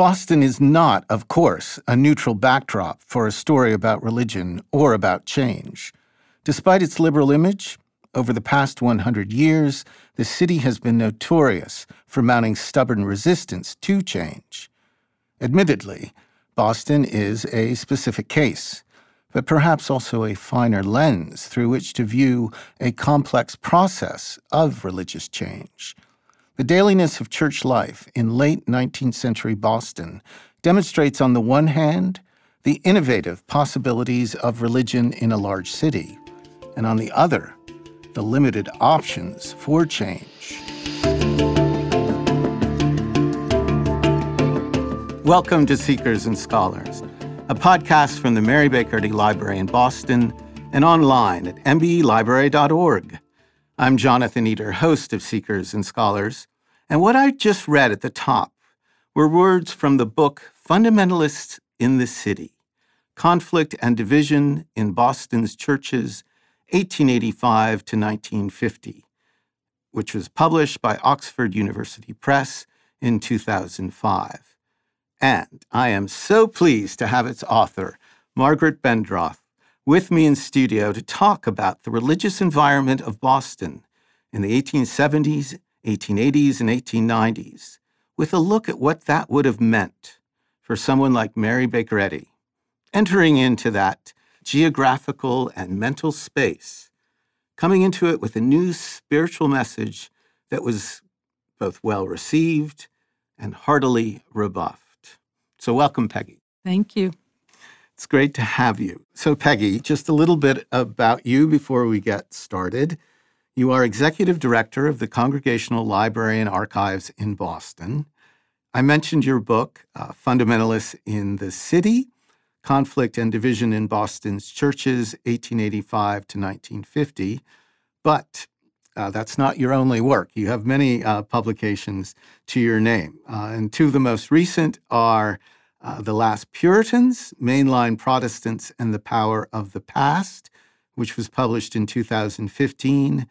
Boston is not, of course, a neutral backdrop for a story about religion or about change. Despite its liberal image, over the past 100 years, the city has been notorious for mounting stubborn resistance to change. Admittedly, Boston is a specific case, but perhaps also a finer lens through which to view a complex process of religious change. The dailiness of church life in late 19th century Boston demonstrates, on the one hand, the innovative possibilities of religion in a large city, and on the other, the limited options for change. Welcome to Seekers and Scholars, a podcast from the Mary Baker Eddy Library in Boston and online at mbelibrary.org. I'm Jonathan Eder, host of Seekers and Scholars, and what I just read at the top were words from the book Fundamentalists in the City Conflict and Division in Boston's Churches, 1885 to 1950, which was published by Oxford University Press in 2005. And I am so pleased to have its author, Margaret Bendroth, with me in studio to talk about the religious environment of Boston in the 1870s 1880s and 1890s, with a look at what that would have meant for someone like Mary Baker Eddy, entering into that geographical and mental space, coming into it with a new spiritual message that was both well received and heartily rebuffed. So, welcome, Peggy. Thank you. It's great to have you. So, Peggy, just a little bit about you before we get started. You are executive director of the Congregational Library and Archives in Boston. I mentioned your book, uh, Fundamentalists in the City Conflict and Division in Boston's Churches, 1885 to 1950. But uh, that's not your only work. You have many uh, publications to your name. Uh, and two of the most recent are uh, The Last Puritans, Mainline Protestants and the Power of the Past, which was published in 2015,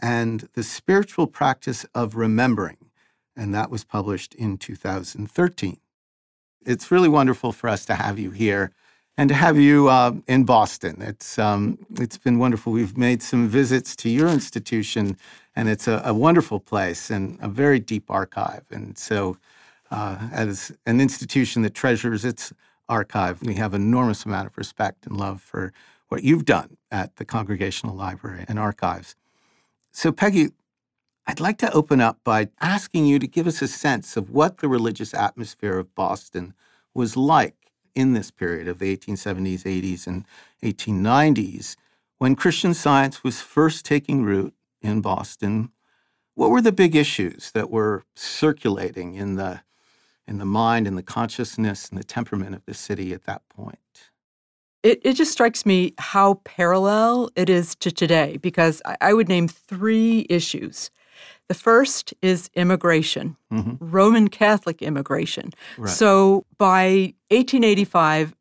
and The Spiritual Practice of Remembering, and that was published in 2013. It's really wonderful for us to have you here and to have you uh, in Boston. It's, um, it's been wonderful. We've made some visits to your institution, and it's a, a wonderful place and a very deep archive. And so, uh, as an institution that treasures its archive, we have enormous amount of respect and love for what you've done at the Congregational Library and Archives. So, Peggy, I'd like to open up by asking you to give us a sense of what the religious atmosphere of Boston was like in this period of the 1870s, 80s, and 1890s when Christian science was first taking root in Boston. What were the big issues that were circulating in the in the mind and the consciousness and the temperament of the city at that point? It, it just strikes me how parallel it is to today because I, I would name three issues. The first is immigration, mm-hmm. Roman Catholic immigration. Right. So by 1885,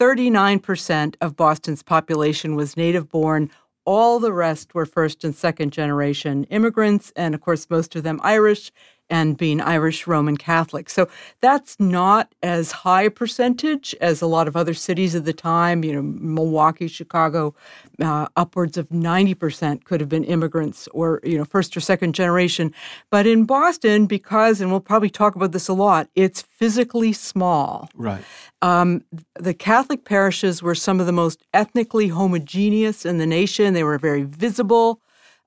39% of Boston's population was native born. All the rest were first and second generation immigrants, and of course, most of them Irish and being Irish Roman Catholic. So that's not as high a percentage as a lot of other cities of the time, you know, Milwaukee, Chicago, uh, upwards of 90% could have been immigrants or, you know, first or second generation. But in Boston, because, and we'll probably talk about this a lot, it's physically small. Right. Um, the Catholic parishes were some of the most ethnically homogeneous in the nation. They were very visible.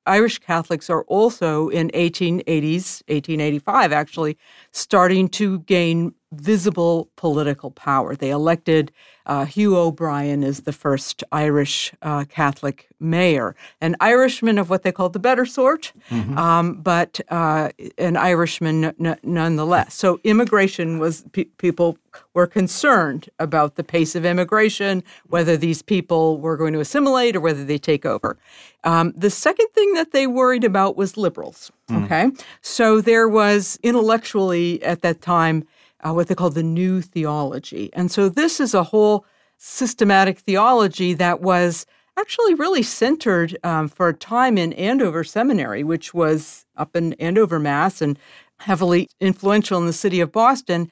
Irish Catholics are also in 1880s, 1885 actually, starting to gain visible political power. They elected uh, Hugh O'Brien is the first Irish uh, Catholic mayor, an Irishman of what they called the better sort, mm-hmm. um, but uh, an Irishman n- nonetheless. So immigration was pe- people were concerned about the pace of immigration, whether these people were going to assimilate or whether they take over. Um, the second thing that they worried about was liberals. Mm. Okay, so there was intellectually at that time uh, what they call the new theology. And so this is a whole systematic theology that was actually really centered um, for a time in Andover Seminary, which was up in Andover, Mass, and heavily influential in the city of Boston.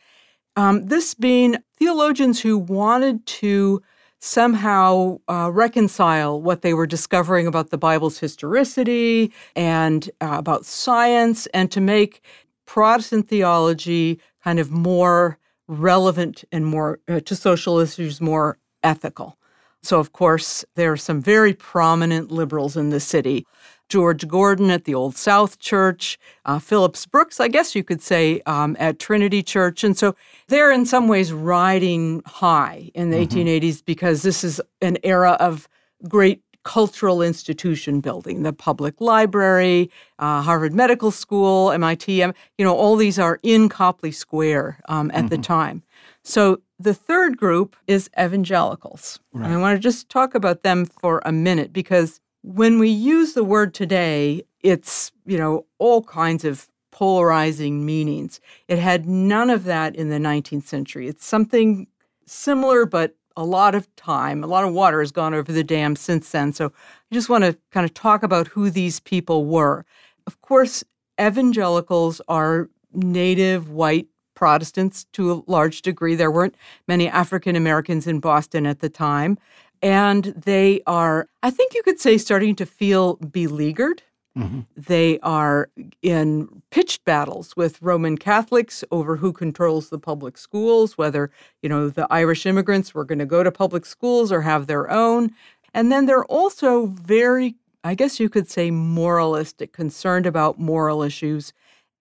Um, this being theologians who wanted to somehow uh, reconcile what they were discovering about the Bible's historicity and uh, about science, and to make Protestant theology kind of more relevant and more uh, to social issues, more ethical. So, of course, there are some very prominent liberals in the city. George Gordon at the Old South Church, uh, Phillips Brooks, I guess you could say, um, at Trinity Church. And so they're in some ways riding high in the mm-hmm. 1880s because this is an era of great cultural institution building the public library, uh, Harvard Medical School, MIT. You know, all these are in Copley Square um, at mm-hmm. the time. So the third group is evangelicals. Right. And I want to just talk about them for a minute because when we use the word today, it's, you know, all kinds of polarizing meanings. It had none of that in the 19th century. It's something similar, but a lot of time, a lot of water has gone over the dam since then. So I just want to kind of talk about who these people were. Of course, evangelicals are native white Protestants to a large degree. There weren't many African Americans in Boston at the time. And they are, I think you could say, starting to feel beleaguered. Mm-hmm. They are in pitched battles with Roman Catholics over who controls the public schools, whether, you know, the Irish immigrants were going to go to public schools or have their own. And then they're also very, I guess you could say, moralistic, concerned about moral issues.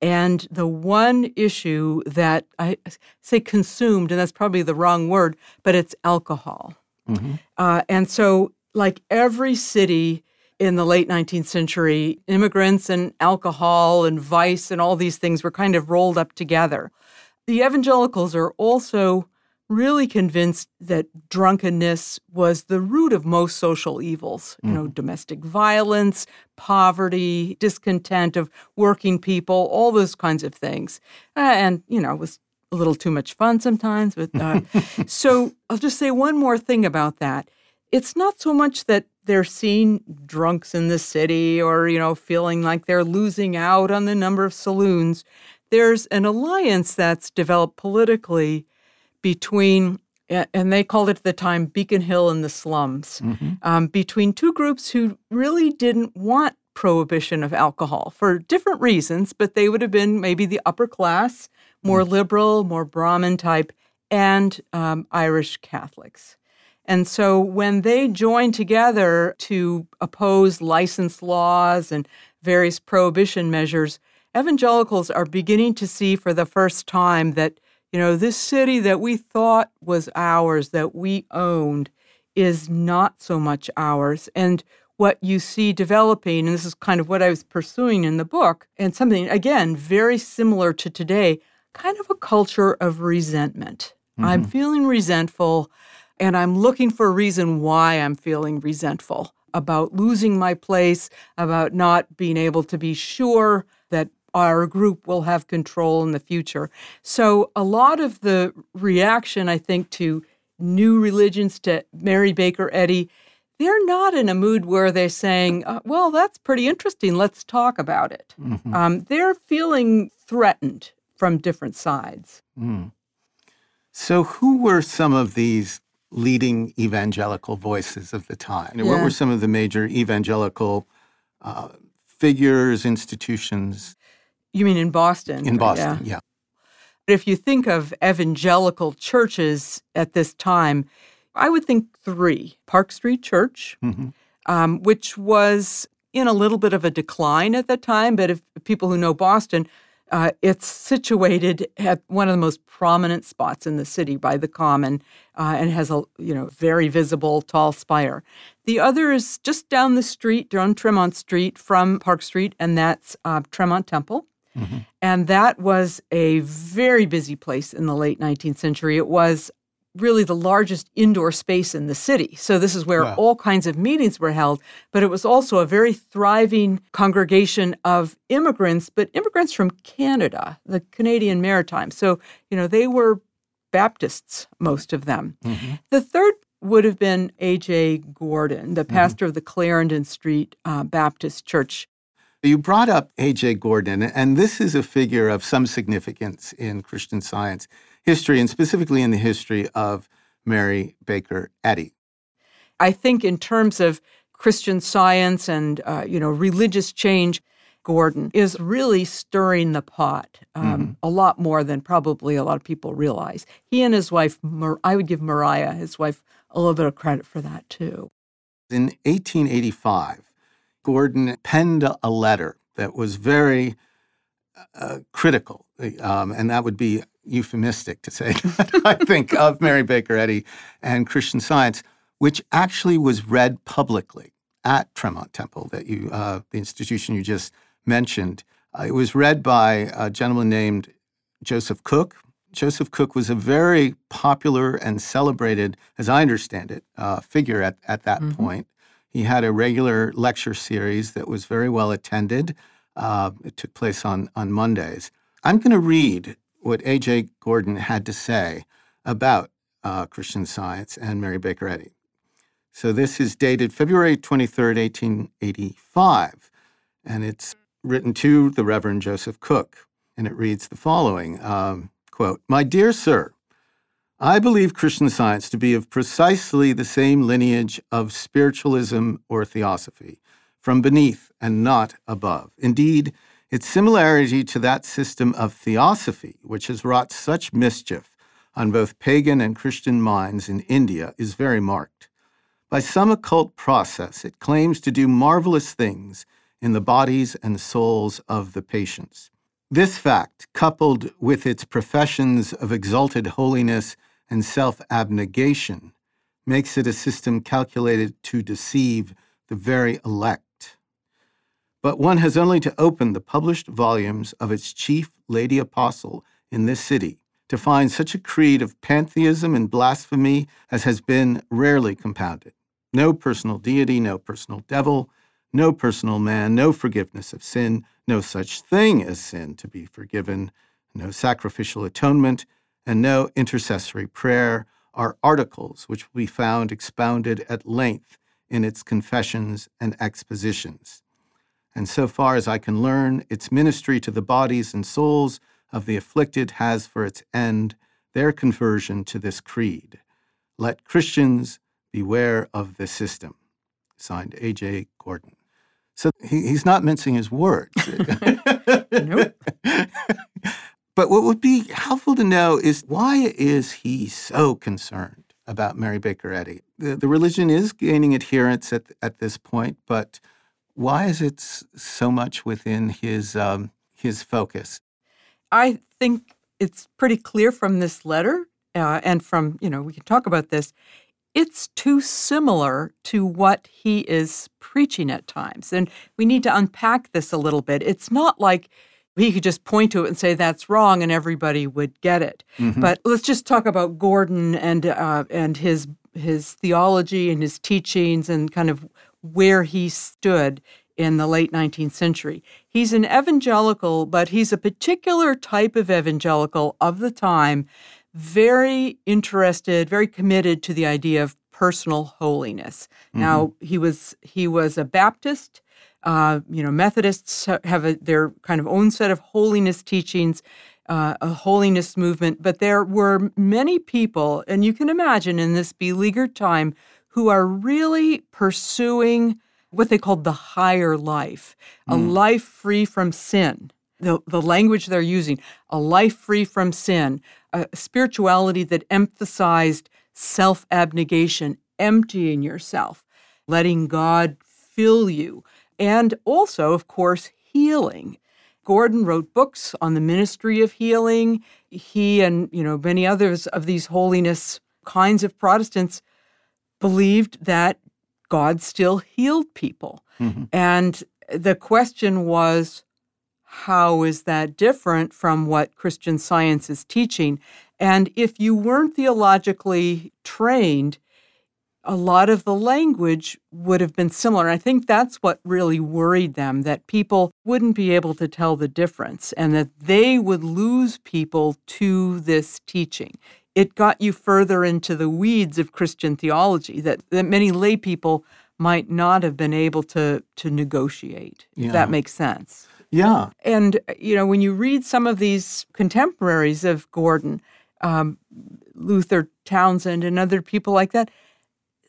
And the one issue that I say consumed, and that's probably the wrong word, but it's alcohol. Mm-hmm. Uh, and so, like every city in the late 19th century, immigrants and alcohol and vice and all these things were kind of rolled up together. The evangelicals are also really convinced that drunkenness was the root of most social evils, you know, mm-hmm. domestic violence, poverty, discontent of working people, all those kinds of things. Uh, and, you know, it was a little too much fun sometimes. But uh, so I'll just say one more thing about that. It's not so much that they're seeing drunks in the city or you know feeling like they're losing out on the number of saloons. There's an alliance that's developed politically between and they called it at the time Beacon Hill and the slums, mm-hmm. um, between two groups who really didn't want prohibition of alcohol for different reasons, but they would have been maybe the upper class more mm. liberal, more Brahmin type, and um, Irish Catholics. And so when they joined together to oppose license laws and various prohibition measures, evangelicals are beginning to see for the first time that, you know, this city that we thought was ours, that we owned, is not so much ours. And what you see developing, and this is kind of what I was pursuing in the book, and something, again, very similar to today, kind of a culture of resentment. Mm-hmm. I'm feeling resentful and I'm looking for a reason why I'm feeling resentful about losing my place, about not being able to be sure that our group will have control in the future. So, a lot of the reaction, I think, to new religions, to Mary Baker Eddy, they're not in a mood where they're saying, uh, well, that's pretty interesting. Let's talk about it. Mm-hmm. Um, they're feeling threatened from different sides. Mm. So, who were some of these leading evangelical voices of the time? Yeah. What were some of the major evangelical uh, figures, institutions? You mean in Boston? In Boston, yeah. yeah. If you think of evangelical churches at this time, I would think three Park Street Church, mm-hmm. um, which was in a little bit of a decline at that time, but if people who know Boston, uh, it's situated at one of the most prominent spots in the city by the Common, uh, and has a you know very visible tall spire. The other is just down the street, on Tremont Street from Park Street, and that's uh, Tremont Temple. Mm-hmm. And that was a very busy place in the late 19th century. It was really the largest indoor space in the city. So this is where wow. all kinds of meetings were held, but it was also a very thriving congregation of immigrants, but immigrants from Canada, the Canadian Maritime. So, you know, they were Baptists, most of them. Mm-hmm. The third would have been A.J. Gordon, the mm-hmm. pastor mm-hmm. of the Clarendon Street uh, Baptist Church. You brought up A.J. Gordon, and this is a figure of some significance in Christian science. History, and specifically in the history of Mary Baker Eddy. I think, in terms of Christian science and uh, you know religious change, Gordon is really stirring the pot um, mm-hmm. a lot more than probably a lot of people realize. He and his wife, I would give Mariah, his wife, a little bit of credit for that too. In 1885, Gordon penned a letter that was very uh, critical, um, and that would be euphemistic to say, I think, of Mary Baker Eddy and Christian Science, which actually was read publicly at Tremont Temple, that you, uh, the institution you just mentioned. Uh, it was read by a gentleman named Joseph Cook. Joseph Cook was a very popular and celebrated, as I understand it, uh, figure at, at that mm-hmm. point. He had a regular lecture series that was very well attended. Uh, it took place on, on Mondays. I'm going to read what A.J. Gordon had to say about uh, Christian Science and Mary Baker Eddy. So this is dated February 23rd, 1885, and it's written to the Reverend Joseph Cook, and it reads the following um, quote, My dear sir, I believe Christian science to be of precisely the same lineage of spiritualism or theosophy, from beneath and not above. Indeed, its similarity to that system of theosophy, which has wrought such mischief on both pagan and Christian minds in India, is very marked. By some occult process, it claims to do marvelous things in the bodies and souls of the patients. This fact, coupled with its professions of exalted holiness and self abnegation, makes it a system calculated to deceive the very elect. But one has only to open the published volumes of its chief lady apostle in this city to find such a creed of pantheism and blasphemy as has been rarely compounded. No personal deity, no personal devil, no personal man, no forgiveness of sin, no such thing as sin to be forgiven, no sacrificial atonement, and no intercessory prayer are articles which will be found expounded at length in its confessions and expositions. And so far as I can learn, its ministry to the bodies and souls of the afflicted has for its end their conversion to this creed. Let Christians beware of the system. Signed, A.J. Gordon. So he, he's not mincing his words. nope. but what would be helpful to know is why is he so concerned about Mary Baker Eddy? The, the religion is gaining adherents at, at this point, but why is it so much within his um, his focus? I think it's pretty clear from this letter uh, and from you know we can talk about this it's too similar to what he is preaching at times. And we need to unpack this a little bit. It's not like he could just point to it and say that's wrong and everybody would get it. Mm-hmm. But let's just talk about Gordon and uh, and his his theology and his teachings and kind of where he stood in the late 19th century. He's an evangelical, but he's a particular type of evangelical of the time very interested, very committed to the idea of personal holiness. Mm-hmm. Now he was he was a Baptist. Uh, you know, Methodists have a, their kind of own set of holiness teachings, uh, a holiness movement. But there were many people, and you can imagine in this beleaguered time, who are really pursuing what they called the higher life, mm. a life free from sin. The, the language they're using, a life free from sin, a spirituality that emphasized self abnegation, emptying yourself, letting God fill you, and also, of course, healing. Gordon wrote books on the ministry of healing. He and you know many others of these holiness kinds of Protestants believed that God still healed people. Mm-hmm. And the question was how is that different from what Christian science is teaching? And if you weren't theologically trained, a lot of the language would have been similar. I think that's what really worried them that people wouldn't be able to tell the difference and that they would lose people to this teaching. It got you further into the weeds of Christian theology that, that many lay people might not have been able to, to negotiate, yeah. if that makes sense. Yeah. And, you know, when you read some of these contemporaries of Gordon, um, Luther Townsend and other people like that,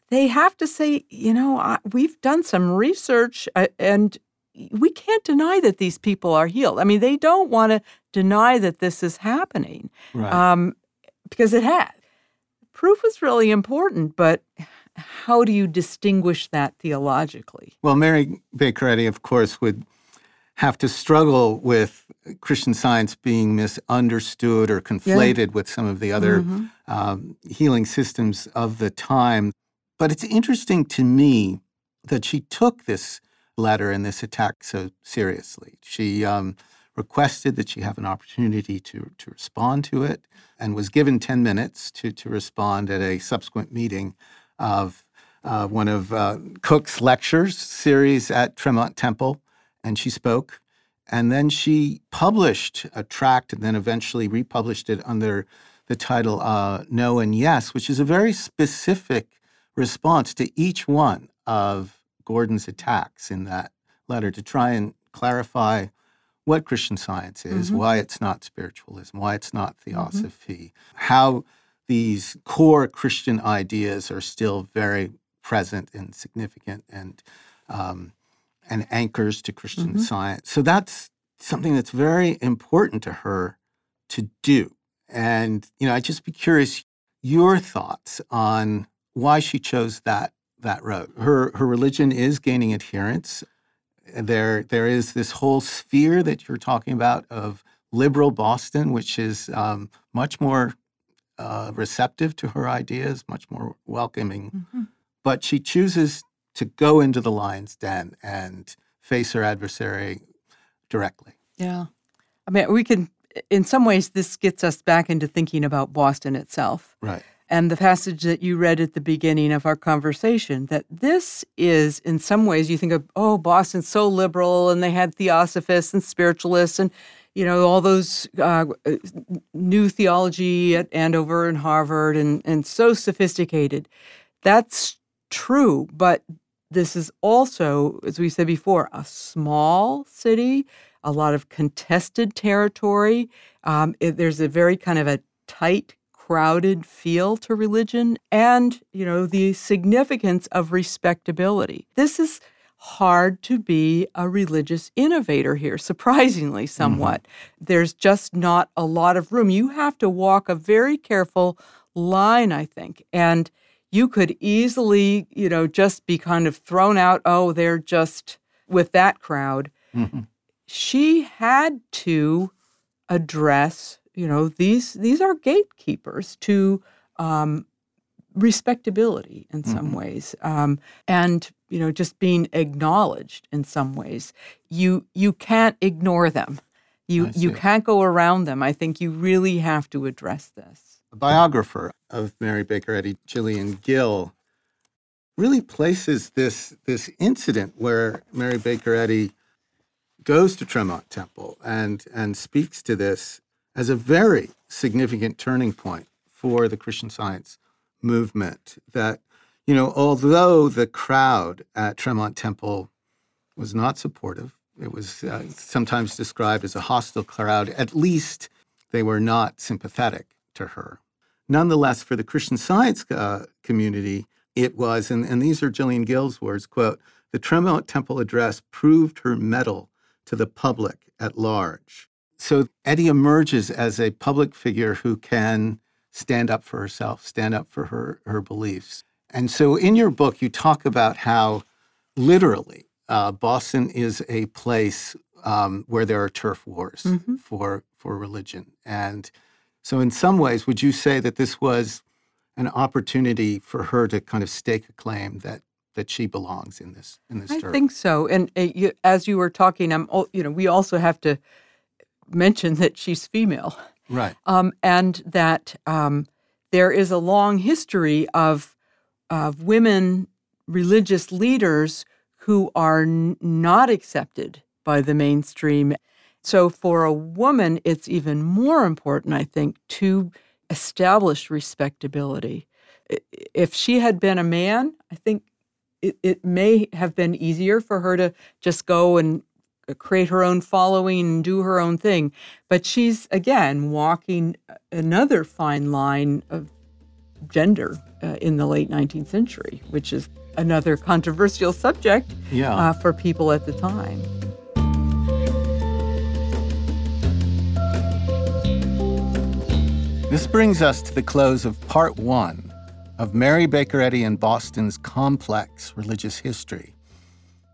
they have to say, you know, I, we've done some research uh, and we can't deny that these people are healed. I mean, they don't want to deny that this is happening Right. um, because it had. Proof is really important, but how do you distinguish that theologically? Well, Mary Baker Eddy, of course, would have to struggle with Christian science being misunderstood or conflated with some of the other Mhm. um, healing systems of the time. But it's interesting to me that she took this letter and this attack so seriously. She um, requested that she have an opportunity to, to respond to it and was given 10 minutes to, to respond at a subsequent meeting of uh, one of uh, Cook's lectures series at Tremont Temple. And she spoke. And then she published a tract and then eventually republished it under the title uh, No and Yes, which is a very specific response to each one of Gordon's attacks in that letter to try and clarify what Christian science is, Mhm. why it's not spiritualism, why it's not theosophy, how these core Christian ideas are still very present and significant and um, and anchors to Christian Mhm. science. So that's something that's very important to her to do. And you know, I'd just be curious your thoughts on why she chose that that road. Her her religion is gaining adherents. There there is this whole sphere that you're talking about of liberal Boston, which is um, much more uh, receptive to her ideas, much more welcoming. But she chooses to go into the lion's den and face her adversary directly. Yeah. I mean, we can, in some ways, this gets us back into thinking about Boston itself. Right. And the passage that you read at the beginning of our conversation, that this is, in some ways, you think of, oh, Boston's so liberal and they had theosophists and spiritualists and, you know, all those uh, new theology at Andover and Harvard and, and so sophisticated. That's true. But this is also, as we said before, a small city, a lot of contested territory. Um, it- there's a very kind of a tight, crowded feel to religion, and you know the significance of respectability. This is hard to be a religious innovator here, surprisingly, somewhat. There's just not a lot of room. You have to walk a very careful line, I think, and you could easily, you know, just be kind of thrown out. Oh, they're just with that crowd. Mhm. She had to address, you know, these these are gatekeepers to um, respectability in some Mhm. ways, um, and you know, just being acknowledged in some ways. You you can't ignore them. You you can't go around them. I think you really have to address this. A biographer of Mary Baker Eddy, Gillian Gill, really places this this incident where Mary Baker Eddy goes to Tremont Temple and and speaks to this as a very significant turning point for the Christian Science movement. That you know, although the crowd at Tremont Temple was not supportive, it was uh, sometimes described as a hostile crowd. At least they were not sympathetic to her. Nonetheless, for the Christian Science uh, community, it was, and, and these are Gillian Gill's words, quote, the Tremont Temple address proved her mettle to the public at large. So Eddy emerges as a public figure who can stand up for herself, stand up for her, her beliefs. And so in your book, you talk about how literally uh, Boston is a place um, where there are turf wars Mhm. for, for religion. And so, in some ways, would you say that this was an opportunity for her to kind of stake a claim that that she belongs in this in this turf? I turf? think so. And uh, you, as you were talking, I'm, you know, we also have to mention that she's female, right. um, and that um, there is a long history of of women religious leaders who are n- not accepted by the mainstream. So, for a woman, it's even more important, I think, to establish respectability. If she had been a man, I think it, it may have been easier for her to just go and create her own following and do her own thing. But she's, again, walking another fine line of gender uh, in the late 19th century, which is another controversial subject yeah. uh, for people at the time. This brings us to the close of part one of Mary Baker Eddy and Boston's complex religious history.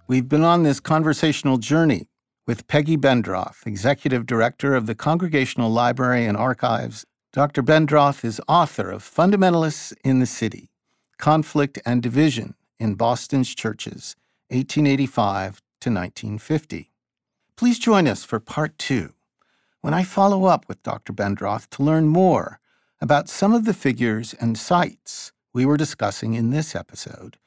We've been on this conversational journey with Peggy Bendroth, Executive Director of the Congregational Library and Archives. Dr. Bendroth is author of Fundamentalists in the City Conflict and Division in Boston's Churches, 1885 to 1950. Please join us for part two when I follow up with Dr. Bendroth to learn more about some of the figures and sites we were discussing in this episode.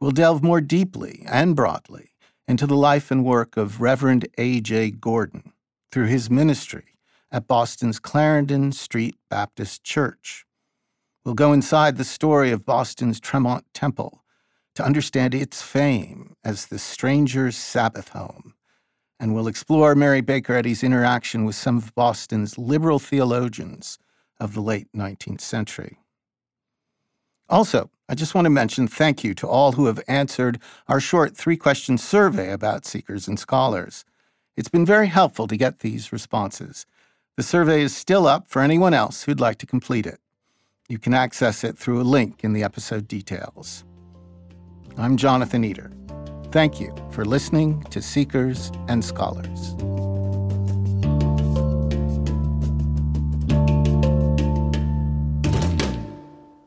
We'll delve more deeply and broadly into the life and work of Reverend A.J. Gordon through his ministry at Boston's Clarendon Street Baptist Church. We'll go inside the story of Boston's Tremont Temple to understand its fame as the stranger's Sabbath home and we'll explore Mary Baker Eddy's interaction with some of Boston's liberal theologians of the late 19th century. Also, I just want to mention thank you to all who have answered our short three question survey about seekers and scholars. It's been very helpful to get these responses. The survey is still up for anyone else who'd like to complete it. You can access it through a link in the episode details. I'm Jonathan Eder. Thank you for listening to Seekers and Scholars.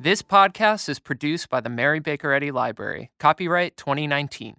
This podcast is produced by the Mary Baker Eddy Library. Copyright 2019.